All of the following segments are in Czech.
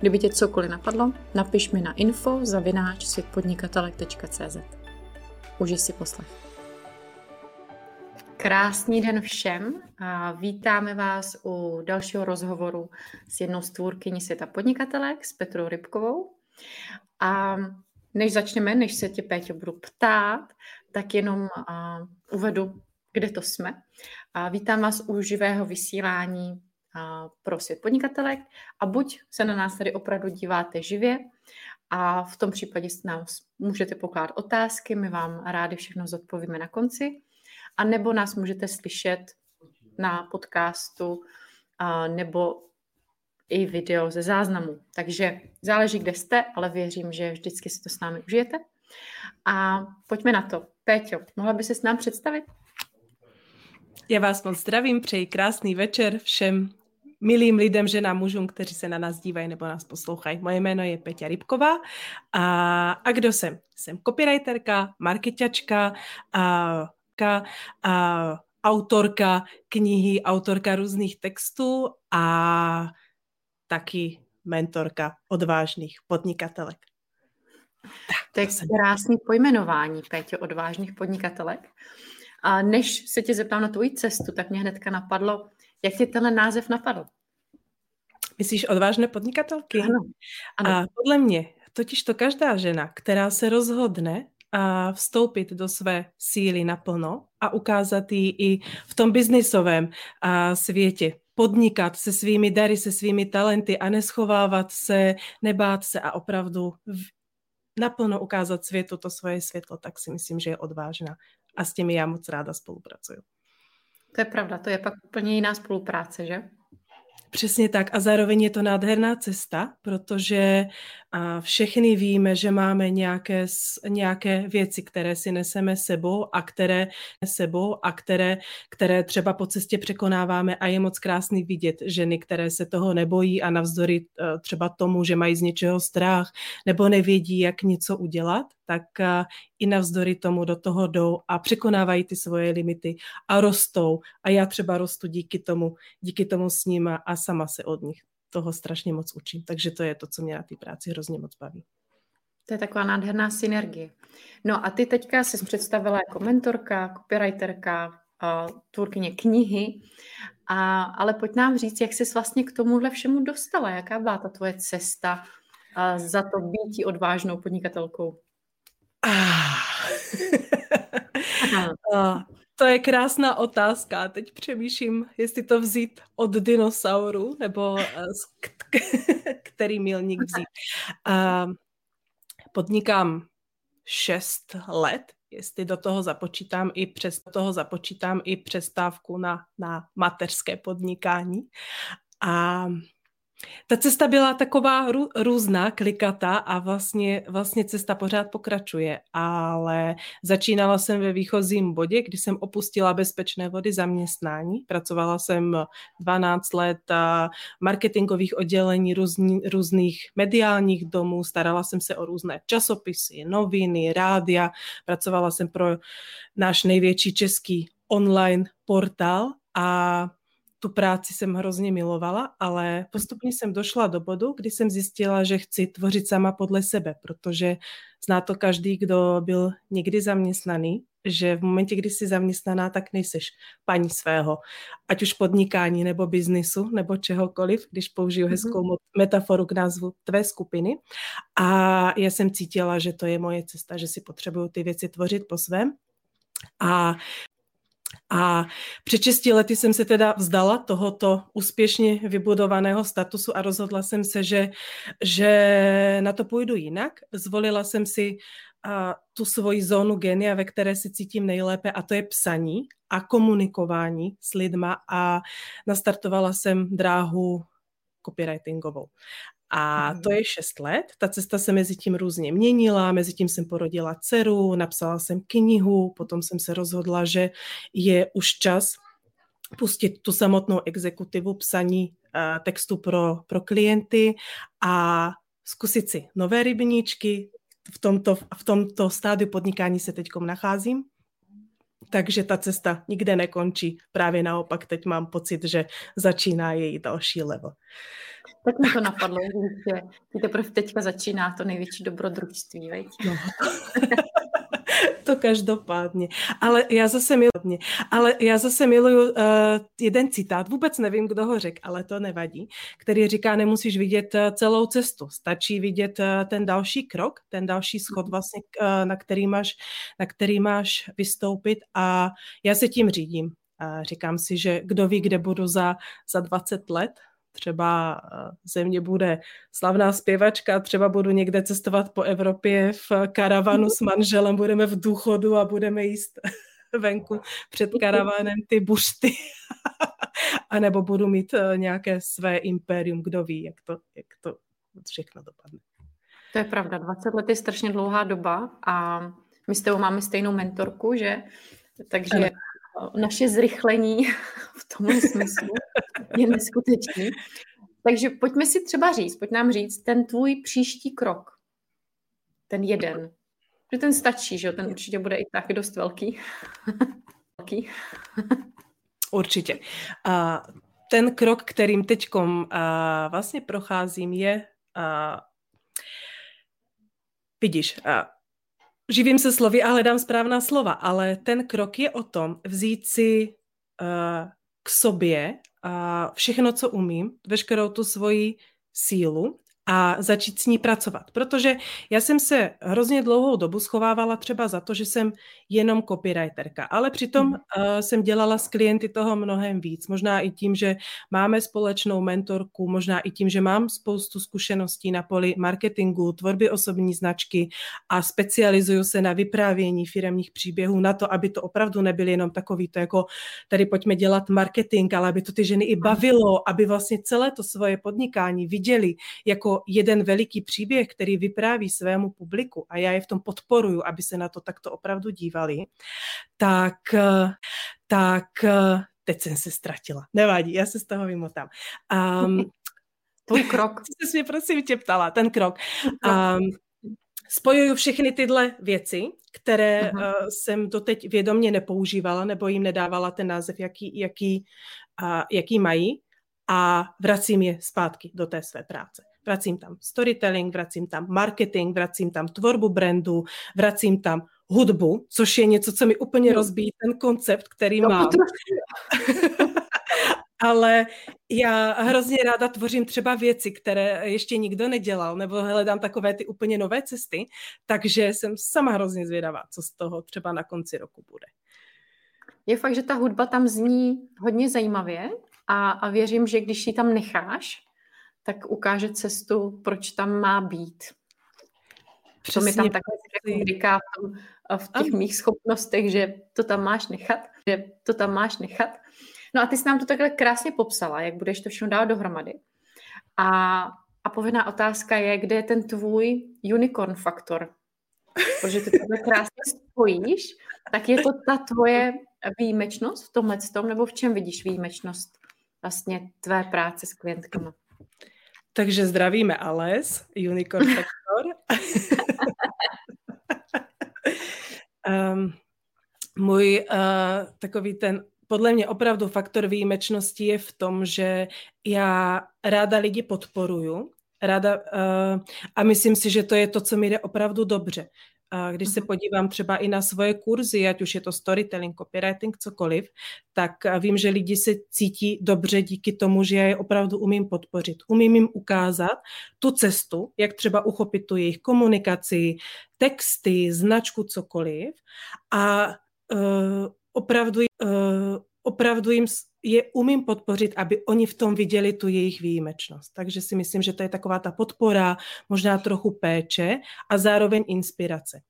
Kdyby tě cokoliv napadlo, napiš mi na info zavináč světpodnikatelek.cz. Užij si poslech. Krásný den všem a vítáme vás u dalšího rozhovoru s jednou z tvůrkyní světa podnikatelek, s Petrou Rybkovou. A než začneme, než se tě, Péťo, budu ptát, tak jenom uvedu, kde to jsme. A vítám vás u živého vysílání pro svět podnikatelek a buď se na nás tady opravdu díváte živě a v tom případě nám můžete pokládat otázky, my vám rádi všechno zodpovíme na konci, a nebo nás můžete slyšet na podcastu a nebo i video ze záznamu. Takže záleží, kde jste, ale věřím, že vždycky si to s námi užijete. A pojďme na to. Péťo, mohla by se s nám představit? Já vás moc zdravím, přeji krásný večer všem milým lidem, ženám, mužům, kteří se na nás dívají nebo nás poslouchají. Moje jméno je Peťa Rybková a, a kdo jsem? Jsem copywriterka, marketačka, a, a, autorka knihy, autorka různých textů a taky mentorka odvážných podnikatelek. Tak, to je krásný pojmenování, Péťo, odvážných podnikatelek. A než se tě zeptám na tvoji cestu, tak mě hnedka napadlo, jak ti tenhle název napadl? Myslíš odvážné podnikatelky? Ano. ano. A podle mě, totiž to každá žena, která se rozhodne a vstoupit do své síly naplno a ukázat ji i v tom biznisovém a světě, podnikat se svými dary, se svými talenty a neschovávat se, nebát se a opravdu naplno ukázat světu to svoje světlo, tak si myslím, že je odvážná. A s těmi já moc ráda spolupracuju. To je pravda, to je pak úplně jiná spolupráce, že? Přesně tak a zároveň je to nádherná cesta, protože všechny víme, že máme nějaké, nějaké věci, které si neseme sebou a které sebou a které, které třeba po cestě překonáváme a je moc krásný vidět ženy, které se toho nebojí a navzdory e, třeba tomu, že mají z něčeho strach nebo nevědí, jak něco udělat, tak e, i navzdory tomu do toho jdou a překonávají ty svoje limity a rostou. A já třeba rostu díky tomu, díky tomu s nima a sama se od nich toho strašně moc učím. Takže to je to, co mě na té práci hrozně moc baví. To je taková nádherná synergie. No a ty teďka se představila jako mentorka, copywriterka, uh, tvůrkyně knihy, a, ale pojď nám říct, jak jsi vlastně k tomuhle všemu dostala, jaká byla ta tvoje cesta uh, za to býtí odvážnou podnikatelkou? Ah. uh, to je krásná otázka. Teď přemýšlím, jestli to vzít od dinosauru, nebo eh, který milník vzít. Podnikám šest let, jestli do toho započítám i přes toho započítám i přestávku na, na mateřské podnikání. A ta cesta byla taková rů, různá, klikatá a vlastně, vlastně cesta pořád pokračuje, ale začínala jsem ve výchozím bodě, kdy jsem opustila bezpečné vody zaměstnání. Pracovala jsem 12 let marketingových oddělení různý, různých mediálních domů, starala jsem se o různé časopisy, noviny, rádia, pracovala jsem pro náš největší český online portál a tu práci jsem hrozně milovala, ale postupně jsem došla do bodu, kdy jsem zjistila, že chci tvořit sama podle sebe, protože zná to každý, kdo byl někdy zaměstnaný, že v momentě, kdy jsi zaměstnaná, tak nejseš paní svého, ať už podnikání nebo biznisu nebo čehokoliv, když použiju mm-hmm. hezkou metaforu k názvu tvé skupiny. A já jsem cítila, že to je moje cesta, že si potřebuju ty věci tvořit po svém. A a před 6 lety jsem se teda vzdala tohoto úspěšně vybudovaného statusu a rozhodla jsem se, že, že na to půjdu jinak. Zvolila jsem si a, tu svoji zónu genia, ve které se cítím nejlépe a to je psaní a komunikování s lidma a nastartovala jsem dráhu copywritingovou. A mhm. to je 6 let. Ta cesta se mezi tím různě měnila, mezi tím jsem porodila dceru, napsala jsem knihu, potom jsem se rozhodla, že je už čas pustit tu samotnou exekutivu psaní uh, textu pro, pro klienty a zkusit si nové rybníčky. V tomto, v tomto stádiu podnikání se teď nacházím. Takže ta cesta nikde nekončí. Právě naopak teď mám pocit, že začíná její další level. Tak mi to napadlo, že teprve teďka začíná to největší dobrodružství, veď? No. to každopádně. Ale já zase miluji, ale já zase miluju uh, jeden citát, vůbec nevím, kdo ho řekl, ale to nevadí, který říká, nemusíš vidět uh, celou cestu, stačí vidět uh, ten další krok, ten další schod mhm. vlastně, uh, na, který máš, na který máš vystoupit a já se tím řídím. A říkám si, že kdo ví, kde budu za, za 20 let, třeba eh, ze mě bude slavná zpěvačka, třeba budu někde cestovat po Evropě v karavanu s manželem, budeme v důchodu a budeme jíst venku před karavanem ty bušty. a nebo budu mít eh, nějaké své impérium, kdo ví, jak to, jak to všechno dopadne. To je pravda, 20 let je strašně dlouhá doba a my s tebou máme stejnou mentorku, že? Takže naše zrychlení v tom smyslu je neskutečný. Takže pojďme si třeba říct, pojď nám říct ten tvůj příští krok. Ten jeden. Že ten stačí, že ten určitě bude i tak dost velký. velký. určitě. A ten krok, kterým teď vlastně procházím, je a, vidíš, a, živím se slovy a hledám správná slova, ale ten krok je o tom vzít si uh, k sobě uh, všechno, co umím, veškerou tu svoji sílu a začít s ní pracovat. Protože já jsem se hrozně dlouhou dobu schovávala třeba za to, že jsem jenom copywriterka, ale přitom mm. uh, jsem dělala s klienty toho mnohem víc. Možná i tím, že máme společnou mentorku, možná i tím, že mám spoustu zkušeností na poli marketingu, tvorby osobní značky a specializuju se na vyprávění firemních příběhů na to, aby to opravdu nebyly jenom takový to jako tady pojďme dělat marketing, ale aby to ty ženy i bavilo, aby vlastně celé to svoje podnikání viděli jako jeden veliký příběh, který vypráví svému publiku a já je v tom podporuju, aby se na to takto opravdu dívali, tak, tak teď jsem se ztratila. Nevadí, já se z toho vymotám. Um, Tvůj krok. Jsi mě prosím tě ptala, ten krok. Um, spojuju všechny tyhle věci, které uh, jsem doteď vědomě nepoužívala nebo jim nedávala ten název, jaký, jaký, uh, jaký mají a vracím je zpátky do té své práce. Vracím tam storytelling, vracím tam marketing, vracím tam tvorbu brandu, vracím tam hudbu, což je něco, co mi úplně rozbíjí ten koncept, který no, mám. Ale já hrozně ráda tvořím třeba věci, které ještě nikdo nedělal, nebo hledám takové ty úplně nové cesty, takže jsem sama hrozně zvědavá, co z toho třeba na konci roku bude. Je fakt, že ta hudba tam zní hodně zajímavě a, a věřím, že když ji tam necháš, tak ukáže cestu, proč tam má být. Přesně. To mi tam takhle říká v, tom, v těch mých schopnostech, že to tam máš nechat, že to tam máš nechat. No a ty jsi nám to takhle krásně popsala, jak budeš to všechno dát dohromady. A, a povinná otázka je, kde je ten tvůj unicorn faktor? Protože ty to krásně spojíš, tak je to ta tvoje výjimečnost v tomhle tom, nebo v čem vidíš výjimečnost vlastně tvé práce s klientkama? Takže zdravíme Ales, Unicorn Factor. um, můj uh, takový ten podle mě opravdu faktor výjimečnosti je v tom, že já ráda lidi podporuju, ráda uh, a myslím si, že to je to, co mi jde opravdu dobře. A když se mhm. podívám třeba i na svoje kurzy, ať už je to storytelling, copywriting, cokoliv, tak vím, že lidi se cítí dobře díky tomu, že já je opravdu umím podpořit. Umím jim ukázat tu cestu, jak třeba uchopit tu jejich komunikaci, texty, značku, cokoliv. A uh, opravdu, uh, opravdu jim je umím podpořit, aby oni v tom viděli tu jejich výjimečnost. Takže si myslím, že to je taková ta podpora, možná trochu péče a zároveň inspirace.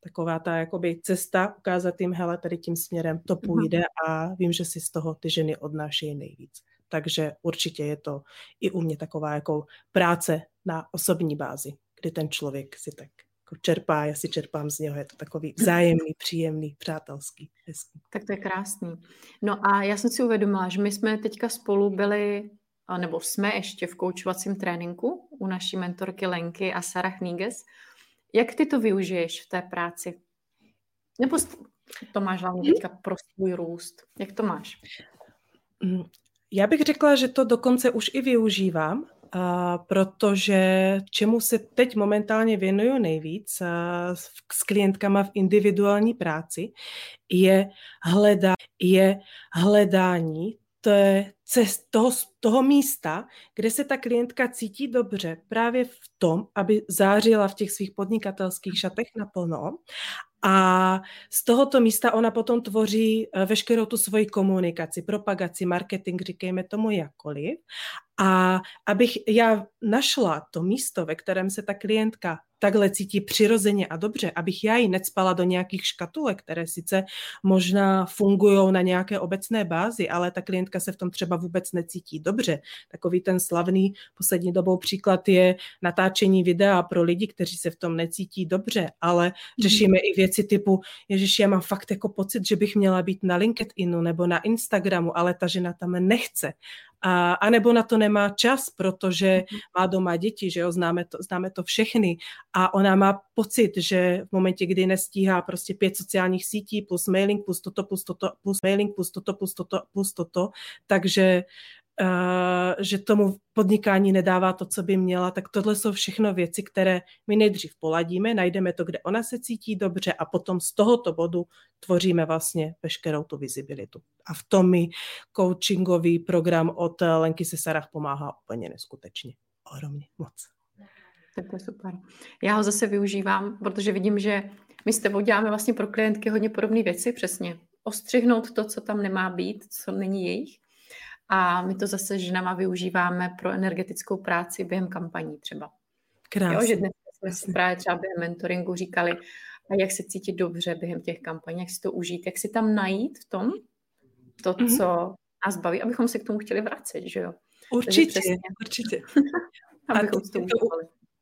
Taková ta jakoby cesta, ukázat jim, hele, tady tím směrem to mhm. půjde a vím, že si z toho ty ženy odnášejí nejvíc. Takže určitě je to i u mě taková jako práce na osobní bázi, kdy ten člověk si tak jako čerpá, já si čerpám z něho, je to takový vzájemný, příjemný, přátelský, hezký. Tak to je krásný. No a já jsem si uvědomila, že my jsme teďka spolu byli, nebo jsme ještě v koučovacím tréninku u naší mentorky Lenky a Sarah Níges. Jak ty to využiješ v té práci? Nebo to máš hlavně teďka pro svůj růst? Jak to máš? Mm, já bych řekla, že to dokonce už i využívám, a protože čemu se teď momentálně věnuju nejvíc a s klientkama v individuální práci, je, hleda, je hledání té cest, toho, toho místa, kde se ta klientka cítí dobře právě v tom, aby zářila v těch svých podnikatelských šatech naplno a z tohoto místa ona potom tvoří eh, veškerou tu svoji komunikaci, propagaci, marketing, říkejme tomu jakkoliv. A abych já našla to místo, ve kterém se ta klientka takhle cítí přirozeně a dobře, abych já ji necpala do nějakých škatulek, které sice možná fungují na nějaké obecné bázi, ale ta klientka se v tom třeba vůbec necítí dobře. Takový ten slavný poslední dobou příklad je natáčení videa pro lidi, kteří se v tom necítí dobře, ale mhm. řešíme i věci typu, ježiš, já mám fakt jako pocit, že bych měla být na LinkedInu nebo na Instagramu, ale ta žena tam nechce a, a nebo na to nemá čas, protože mhm. má doma děti, že jo, známe to, známe to všechny a ona má pocit, že v momentě, kdy nestíhá prostě pět sociálních sítí plus mailing plus toto plus toto plus mailing plus toto plus toto plus toto, takže Uh, že tomu podnikání nedává to, co by měla, tak tohle jsou všechno věci, které my nejdřív poladíme, najdeme to, kde ona se cítí dobře a potom z tohoto bodu tvoříme vlastně veškerou tu vizibilitu. A v tom mi coachingový program od Lenky Sesarach pomáhá úplně neskutečně. Ohromně moc. Tak to je super. Já ho zase využívám, protože vidím, že my s tebou děláme vlastně pro klientky hodně podobné věci, přesně. Ostřihnout to, co tam nemá být, co není jejich. A my to zase ženama využíváme pro energetickou práci během kampaní třeba. Krásně. Jo, že dnes jsme si právě třeba během mentoringu říkali, a jak se cítit dobře během těch kampaní, jak si to užít, jak si tam najít v tom to, mm-hmm. co nás baví, abychom se k tomu chtěli vracet, že jo? Určitě, přesně, určitě. abychom a to,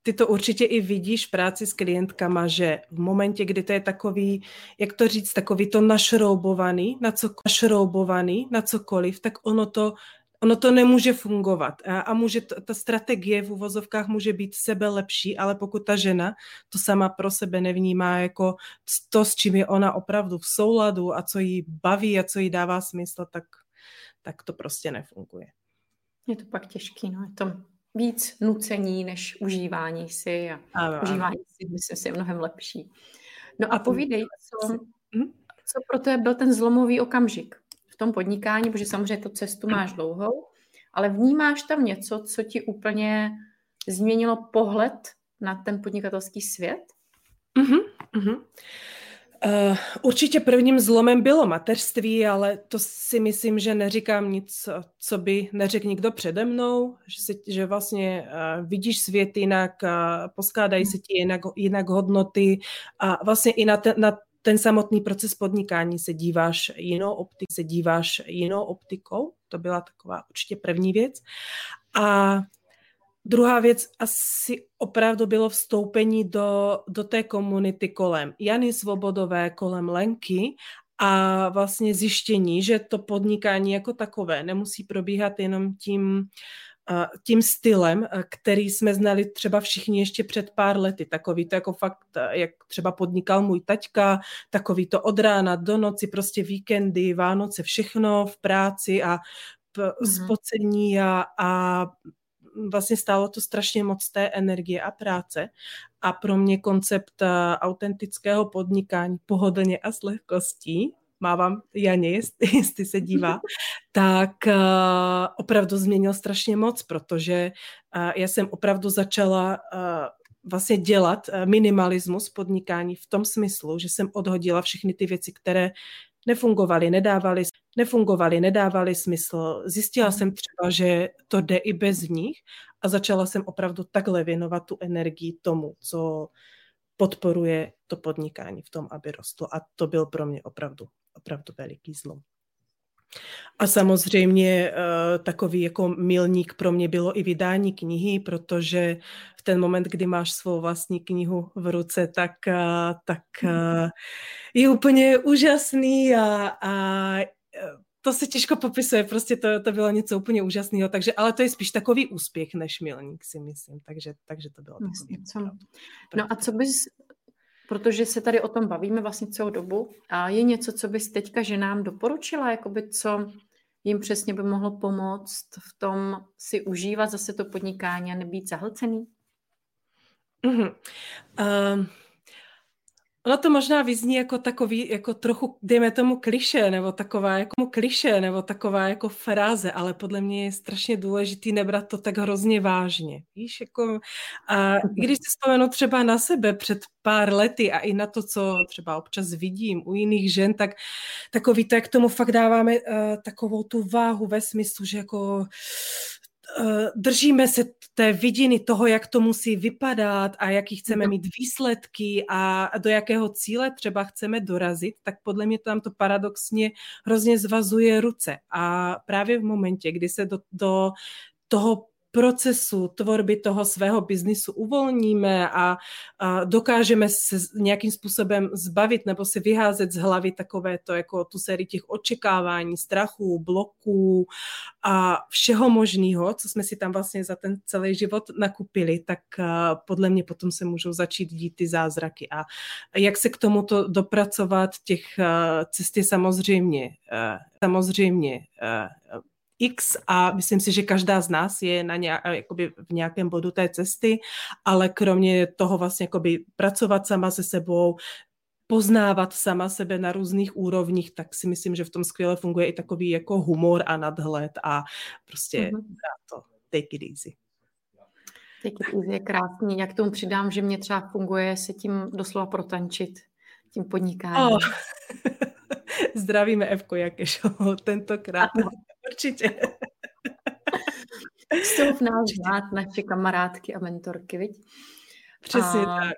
ty to určitě i vidíš v práci s klientkama, že v momentě, kdy to je takový, jak to říct, takový to našroubovaný, na co, našroubovaný na cokoliv, tak ono to ono to nemůže fungovat a, a může to, ta strategie v uvozovkách může být sebe lepší, ale pokud ta žena to sama pro sebe nevnímá jako to, s čím je ona opravdu v souladu a co jí baví a co jí dává smysl, tak, tak to prostě nefunguje. Je to pak těžký, no. Je to víc nucení než užívání si a ano, užívání ano. si myslím si je mnohem lepší. No a povídej, co, hm? co pro tebe byl ten zlomový okamžik v tom podnikání, protože samozřejmě tu cestu máš dlouhou, ale vnímáš tam něco, co ti úplně změnilo pohled na ten podnikatelský svět? Uh-huh, uh-huh. Uh, určitě prvním zlomem bylo mateřství, ale to si myslím, že neříkám nic, co by neřekl nikdo přede mnou, že, si, že vlastně uh, vidíš svět jinak, uh, poskládají se ti jinak, jinak hodnoty a vlastně i na ten, na ten samotný proces podnikání se díváš jinou optikou, se díváš jinou optikou, to byla taková určitě první věc. A Druhá věc asi opravdu bylo vstoupení do, do té komunity kolem Jany Svobodové, kolem Lenky a vlastně zjištění, že to podnikání jako takové nemusí probíhat jenom tím, tím stylem, který jsme znali třeba všichni ještě před pár lety. Takový to jako fakt, jak třeba podnikal můj taťka, takový to od rána do noci, prostě víkendy, Vánoce, všechno v práci a mm-hmm. spocení a, a vlastně stálo to strašně moc té energie a práce. A pro mě koncept eh, autentického podnikání pohodlně a s lehkostí mávám Janě, jestli, jestli se dívá, tak uh, opravdu změnil strašně moc, protože uh, já jsem opravdu začala uh, vlastně dělat minimalismus podnikání v tom smyslu, že jsem odhodila všechny ty věci, které nefungovaly, nedávaly, nefungovaly, nedávaly smysl. Zjistila mm. jsem třeba, že to jde i bez nich a začala jsem opravdu takhle věnovat tu energii tomu, co podporuje to podnikání v tom, aby rostlo. A to byl pro mě opravdu, opravdu veliký zlom. A samozřejmě uh, takový jako milník pro mě bylo i vydání knihy, protože v ten moment, kdy máš svou vlastní knihu v ruce, tak, uh, tak uh, je úplně úžasný a, a to se těžko popisuje, prostě to, to bylo něco úplně úžasného, takže, ale to je spíš takový úspěch než milník, si myslím, takže, takže to bylo takový. Co? No a co bys, protože se tady o tom bavíme vlastně celou dobu, a je něco, co bys teďka ženám doporučila, jakoby co jim přesně by mohlo pomoct v tom si užívat zase to podnikání a nebýt zahlcený? Mm-hmm. Um, Ono to možná vyzní jako takový, jako trochu, dejme tomu kliše, nebo taková jako kliše, nebo taková jako fráze, ale podle mě je strašně důležitý nebrat to tak hrozně vážně. Víš, jako, a když si vzpomenu třeba na sebe před pár lety a i na to, co třeba občas vidím u jiných žen, tak takový to, jak tomu fakt dáváme uh, takovou tu váhu ve smyslu, že jako držíme se té vidiny toho, jak to musí vypadat a jaký chceme mhm. mít výsledky a do jakého cíle třeba chceme dorazit, tak podle mě tam to paradoxně hrozně zvazuje ruce. A právě v momentě, kdy se do, do toho procesu tvorby toho svého biznisu uvolníme a, a dokážeme se nějakým způsobem zbavit nebo si vyházet z hlavy takové to, jako tu sérii těch očekávání, strachů, bloků a všeho možného, co jsme si tam vlastně za ten celý život nakupili, tak podle mě potom se můžou začít dít ty zázraky. A jak se k tomuto dopracovat, těch cest je samozřejmě, samozřejmě X a myslím si, že každá z nás je na nějak, jakoby v nějakém bodu té cesty, ale kromě toho vlastně jakoby pracovat sama se sebou, poznávat sama sebe na různých úrovních, tak si myslím, že v tom skvěle funguje i takový jako humor a nadhled a prostě mm-hmm. to take it easy. Take it easy je krásný. Jak tomu přidám, že mě třeba funguje se tím doslova protančit, tím podnikáním. Oh. Zdravíme Evko Jakešovou tentokrát. Ano. Určitě. Jsou v nás znát naše kamarádky a mentorky, viď? Přesně a... tak.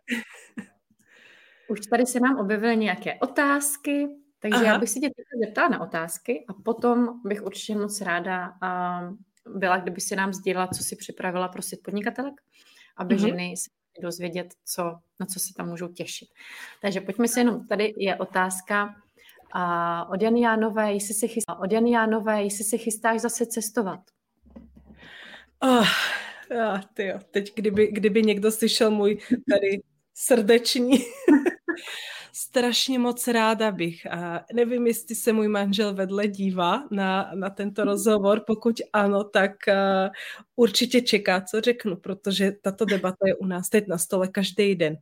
Už tady se nám objevily nějaké otázky, takže Aha. já bych si tě zeptala na otázky a potom bych určitě moc ráda a byla, kdyby si nám sdělila, co si připravila pro svět podnikatelek, aby uh-huh. ženy se dozvědět, co, na co se tam můžou těšit. Takže pojďme se jenom, tady je otázka, a od Jany Jánové, jestli se chystá, od Jany Jánové, jestli se chystáš zase cestovat. Oh, ah, tyjo, teď kdyby, kdyby někdo slyšel můj tady srdeční, strašně moc ráda bych. A nevím, jestli se můj manžel vedle dívá na, na tento rozhovor. Pokud ano, tak uh, určitě čeká, co řeknu, protože tato debata je u nás teď na stole každý den.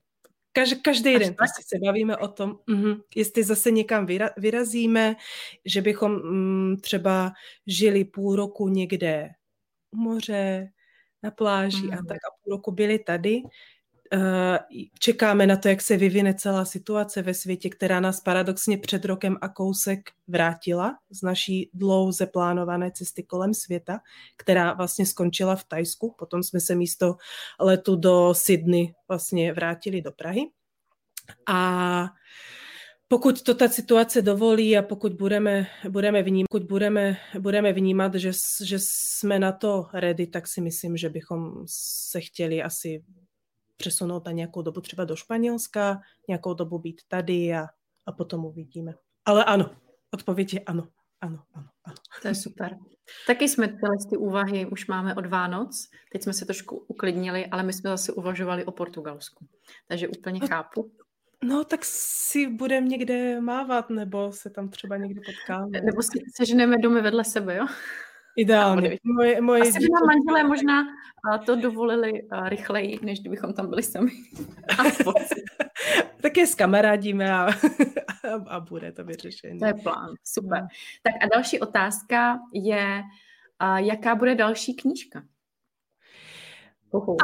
Kaž, každý den prostě se bavíme o tom, uh-huh, jestli zase někam vyra, vyrazíme, že bychom um, třeba žili půl roku někde u moře, na pláži uh-huh. a tak a půl roku byli tady. Uh, čekáme na to, jak se vyvine celá situace ve světě, která nás paradoxně před rokem a kousek vrátila z naší dlouze plánované cesty kolem světa, která vlastně skončila v Tajsku. Potom jsme se místo letu do Sydney vlastně vrátili do Prahy. A pokud to ta situace dovolí a pokud budeme, budeme, vnímat, pokud budeme, budeme vnímat, že, že jsme na to ready, tak si myslím, že bychom se chtěli asi přesunout na nějakou dobu třeba do Španělska, nějakou dobu být tady a, a potom uvidíme. Ale ano, odpověď je ano. Ano, ano, ano. To je super. Taky jsme tyhle ty úvahy už máme od Vánoc. Teď jsme se trošku uklidnili, ale my jsme zase uvažovali o Portugalsku. Takže úplně chápu. No, tak si budeme někde mávat, nebo se tam třeba někde potkáme. Nebo si seženeme domy vedle sebe, jo? Ideálně. Moje, moje Asi by nám manželé možná to dovolili rychleji, než kdybychom tam byli sami. tak je skamarádíme a, a bude to vyřešení. To je plán, super. No. Tak a další otázka je, jaká bude další knížka?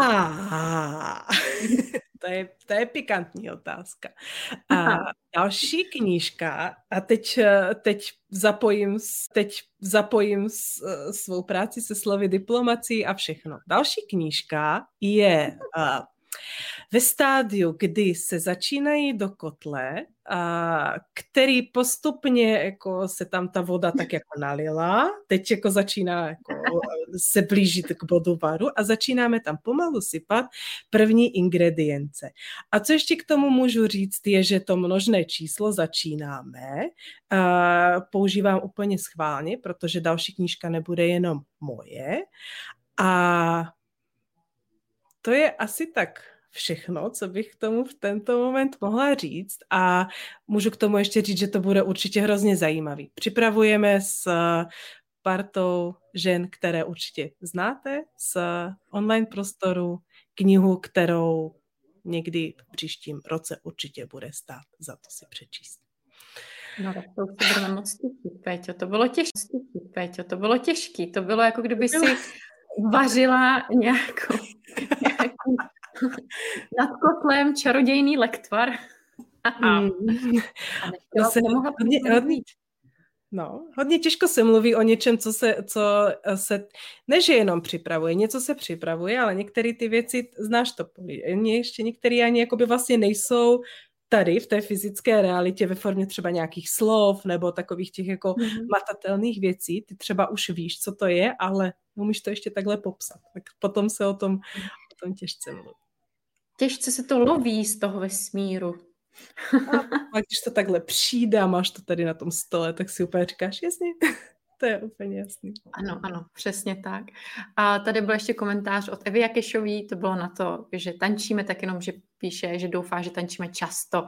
A, to, je, to je pikantní otázka. A další knížka, a teď, teď zapojím, teď zapojím svou práci se slovy diplomací a všechno. Další knížka je uh, ve stádiu, kdy se začínají do kotle, a který postupně jako se tam ta voda tak jako nalila, teď jako začíná jako se blížit k bodu varu a začínáme tam pomalu sypat první ingredience. A co ještě k tomu můžu říct, je, že to množné číslo začínáme, a používám úplně schválně, protože další knížka nebude jenom moje. A to je asi tak všechno, co bych k tomu v tento moment mohla říct a můžu k tomu ještě říct, že to bude určitě hrozně zajímavý. Připravujeme s partou žen, které určitě znáte z online prostoru, knihu, kterou někdy v příštím roce určitě bude stát za to si přečíst. No tak to už se budeme moc těšit, Péťo. To bylo těžké, Péťo. To bylo těžké. To bylo jako kdyby si vařila nějakou, nějakou nad kotlem čarodějný lektvar. Hmm. to se hodně, hodně, no, hodně těžko se mluví o něčem, co se, co se, ne že jenom připravuje, něco se připravuje, ale některé ty věci, znáš to, ještě některé ani jakoby vlastně nejsou tady v té fyzické realitě ve formě třeba nějakých slov nebo takových těch jako mm-hmm. matatelných věcí. Ty třeba už víš, co to je, ale umíš to ještě takhle popsat. Tak potom se o tom, o tom těžce mluví těžce se to loví z toho vesmíru. A když to takhle přijde a máš to tady na tom stole, tak si úplně říkáš, jasně, to je úplně jasný. Ano, ano, přesně tak. A tady byl ještě komentář od Evy Jakešový, to bylo na to, že tančíme, tak jenom, že píše, že doufá, že tančíme často.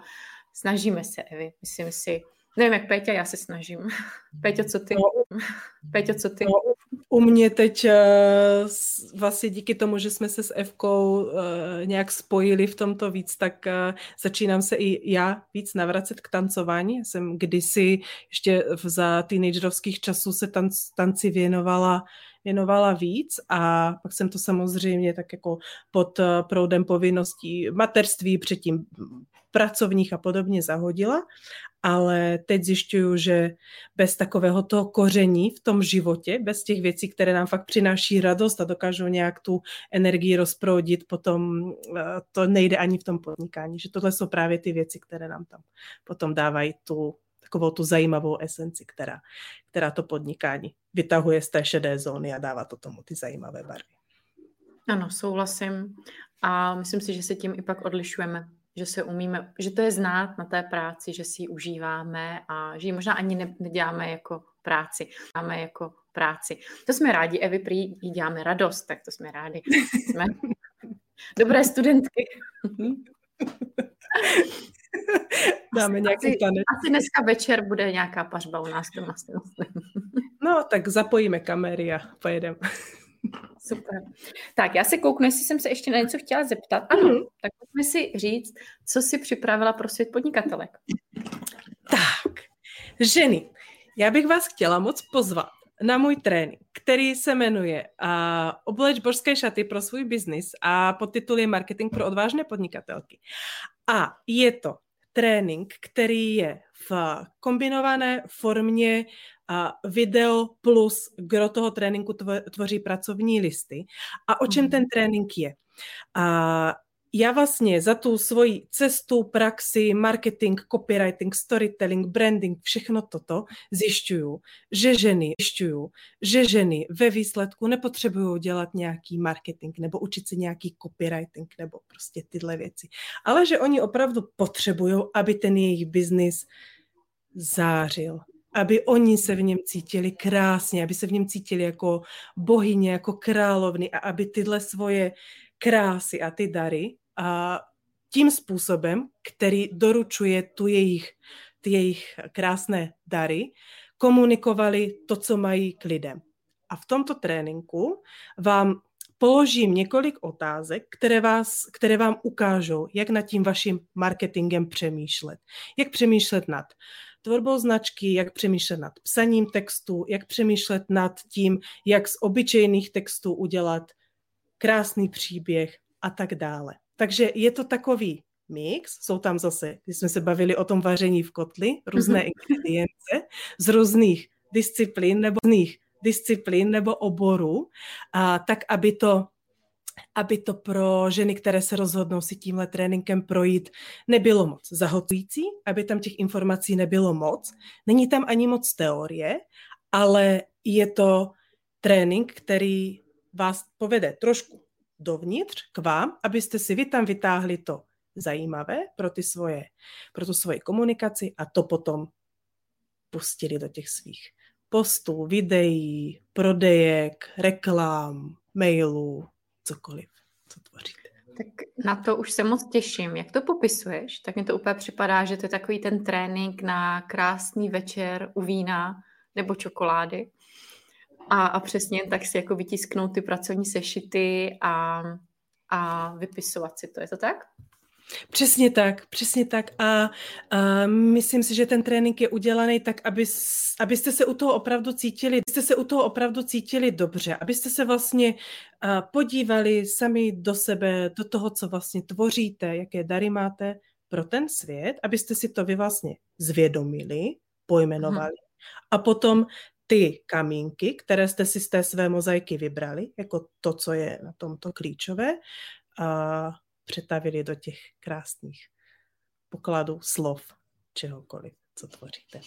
Snažíme se, Evy, myslím si. Nevím, jak Péťa, já se snažím. Péťo, co ty? No, Péťo, co ty? No, u mě teď eh, vlastně díky tomu, že jsme se s Evkou eh, nějak spojili v tomto víc, tak eh, začínám se i já víc navracet k tancování. Jsem kdysi ještě za teenagerovských časů se tanc, tanci věnovala věnovala víc a pak jsem to samozřejmě tak jako pod proudem povinností materství předtím pracovních a podobně zahodila ale teď zjišťuju, že bez takového toho koření v tom životě, bez těch věcí, které nám fakt přináší radost a dokážou nějak tu energii rozproudit, potom eh, to nejde ani v tom podnikání, že tohle jsou právě ty věci, které nám tam potom dávají tu takovou tu zajímavou esenci, která, která to podnikání vytahuje z té šedé zóny a dává to tomu ty zajímavé barvy. Ano, souhlasím. A myslím si, že se tím i pak odlišujeme že se umíme, že to je znát na té práci, že si ji užíváme a že ji možná ani ne, neděláme jako práci, děláme jako práci. To jsme rádi, Evi, prý jí děláme radost, tak to jsme rádi. Jsme dobré studentky. Dáme nějaký asi, tanec. Asi dneska večer bude nějaká pařba u nás doma. No, tak zapojíme kamery a pojedeme. Super. Tak já se kouknu, jestli jsem se ještě na něco chtěla zeptat. Ano, mm-hmm. tak pojďme si říct, co si připravila pro svět podnikatelek. Tak, ženy, já bych vás chtěla moc pozvat na můj trénink, který se jmenuje uh, Obleč božské šaty pro svůj biznis a podtitul je Marketing pro odvážné podnikatelky. A je to trénink, který je v kombinované formě video plus gro toho tréninku tvoří pracovní listy. A o čem mhm. ten trénink je? A já vlastně za tu svoji cestu, praxi, marketing, copywriting, storytelling, branding, všechno toto zjišťuju, že ženy, zjišťuju, že ženy ve výsledku nepotřebují dělat nějaký marketing nebo učit se nějaký copywriting nebo prostě tyhle věci, ale že oni opravdu potřebují, aby ten jejich biznis zářil, aby oni se v něm cítili krásně, aby se v něm cítili jako bohyně, jako královny a aby tyhle svoje krásy a ty dary a tím způsobem, který doručuje tu jejich, ty jejich krásné dary, komunikovali to, co mají k lidem. A v tomto tréninku vám položím několik otázek, které, vás, které vám ukážou, jak nad tím vaším marketingem přemýšlet. Jak přemýšlet nad tvorbou značky, jak přemýšlet nad psaním textu, jak přemýšlet nad tím, jak z obyčejných textů udělat krásný příběh a tak dále. Takže je to takový mix, jsou tam zase, když jsme se bavili o tom vaření v kotli, různé mm-hmm. ingredience z různých disciplín nebo různých disciplín nebo oborů, a tak, aby to aby to pro ženy, které se rozhodnou si tímhle tréninkem projít, nebylo moc zahlcující, aby tam těch informací nebylo moc. Není tam ani moc teorie, ale je to trénink, který vás povede trošku dovnitř k vám, abyste si vy tam vytáhli to zajímavé pro, ty svoje, pro tu svoji komunikaci a to potom pustili do těch svých postů, videí, prodejek, reklám, mailů, cokoliv, co tvoříte. Tak na to už se moc těším. Jak to popisuješ, tak mi to úplně připadá, že to je takový ten trénink na krásný večer u vína nebo čokolády. A, a přesně tak si jako vytisknout ty pracovní sešity a, a vypisovat si to. Je to tak? Přesně tak, přesně tak. A, a myslím si, že ten trénink je udělaný tak, aby, abyste se u toho opravdu cítili, abyste se u toho opravdu cítili dobře, abyste se vlastně a, podívali sami do sebe, do toho, co vlastně tvoříte, jaké dary máte pro ten svět, abyste si to vy vlastně zvědomili, pojmenovali. Hmm. A potom ty kamínky, které jste si z té své mozaiky vybrali, jako to, co je na tomto klíčové, a přetavili do těch krásných pokladů slov, čehokoliv, co tvoříte.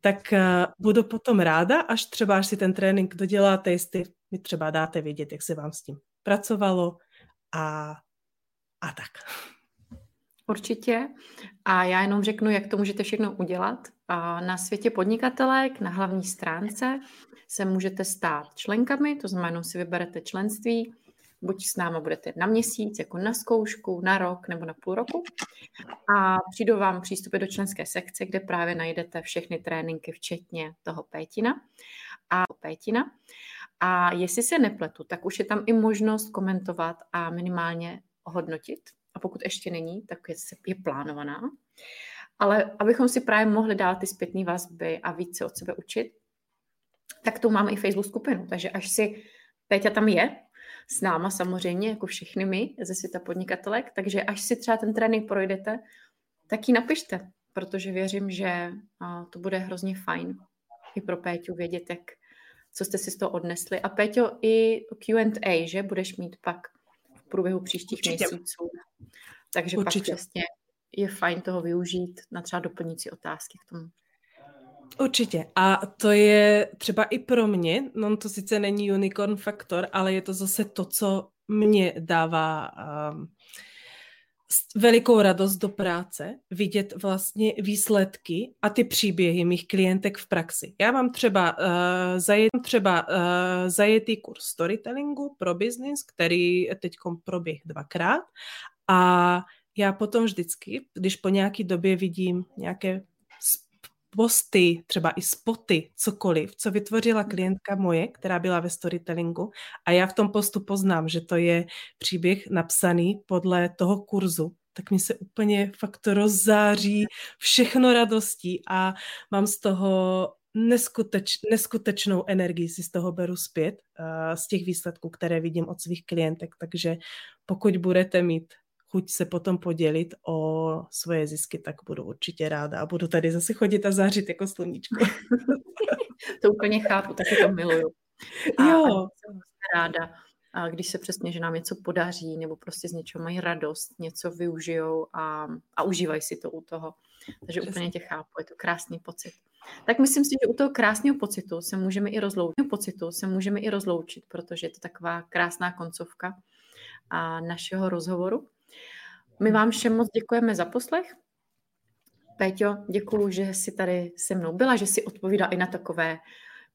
Tak uh, budu potom ráda, až třeba, až si ten trénink doděláte, jestli mi třeba dáte vědět, jak se vám s tím pracovalo a, a tak. Určitě. A já jenom řeknu, jak to můžete všechno udělat. Na světě podnikatelek, na hlavní stránce, se můžete stát členkami, to znamená, si vyberete členství, buď s náma budete na měsíc, jako na zkoušku, na rok nebo na půl roku. A přijdu vám přístupy do členské sekce, kde právě najdete všechny tréninky, včetně toho pétina. A pétina. A jestli se nepletu, tak už je tam i možnost komentovat a minimálně hodnotit. A pokud ještě není, tak je, je plánovaná. Ale abychom si právě mohli dát ty zpětné vazby a více od sebe učit, tak tu máme i Facebook skupinu. Takže až si Péťa tam je, s náma samozřejmě, jako všechny my ze světa podnikatelek, takže až si třeba ten trénink projdete, tak ji napište, protože věřím, že to bude hrozně fajn i pro Péťu vědět, jak, co jste si z toho odnesli. A Péťo, i Q&A, že budeš mít pak v průběhu příštích Určitě. měsíců. Takže Určitě. pak přesně je fajn toho využít na třeba doplnící otázky k tomu. Určitě. A to je třeba i pro mě, no to sice není unicorn faktor, ale je to zase to, co mě dává um, velikou radost do práce, vidět vlastně výsledky a ty příběhy mých klientek v praxi. Já mám třeba, uh, zajet, třeba uh, zajetý kurz storytellingu pro business, který teď proběh dvakrát a já potom vždycky, když po nějaké době vidím nějaké posty, třeba i spoty, cokoliv, co vytvořila klientka moje, která byla ve storytellingu a já v tom postu poznám, že to je příběh napsaný podle toho kurzu, tak mi se úplně fakt rozzáří všechno radostí a mám z toho neskuteč, neskutečnou energii si z toho beru zpět, uh, z těch výsledků, které vidím od svých klientek. Takže pokud budete mít chuť se potom podělit o svoje zisky, tak budu určitě ráda a budu tady zase chodit a zářit jako sluníčko. to úplně chápu, taky to miluju. A jo. jsem ráda, a když se přesně, že nám něco podaří, nebo prostě z něčeho mají radost, něco využijou a, a užívají si to u toho. Takže Přesně. úplně tě chápu, je to krásný pocit. Tak myslím si, že u toho krásného pocitu se můžeme i rozloučit. Pocitu se můžeme i rozloučit, protože je to taková krásná koncovka a našeho rozhovoru. My vám všem moc děkujeme za poslech. Péťo, děkuju, že jsi tady se mnou byla, že jsi odpovídala i na takové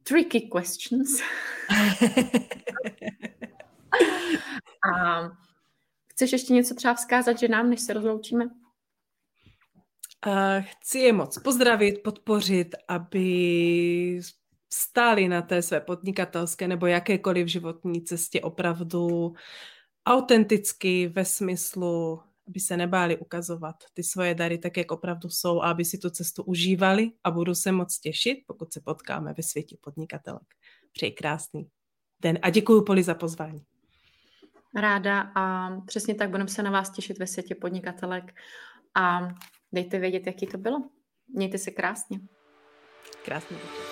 tricky questions. A chceš ještě něco třeba vzkázat, že nám, než se rozloučíme? Chci je moc pozdravit, podpořit, aby stáli na té své podnikatelské nebo jakékoliv životní cestě opravdu autenticky ve smyslu, aby se nebáli ukazovat ty svoje dary tak, jak opravdu jsou a aby si tu cestu užívali a budu se moc těšit, pokud se potkáme ve světě podnikatelek. Přeji krásný den a děkuji Poli za pozvání. Ráda a přesně tak budeme se na vás těšit ve světě podnikatelek a dejte vědět, jaký to bylo. Mějte se krásně. Krásný večer.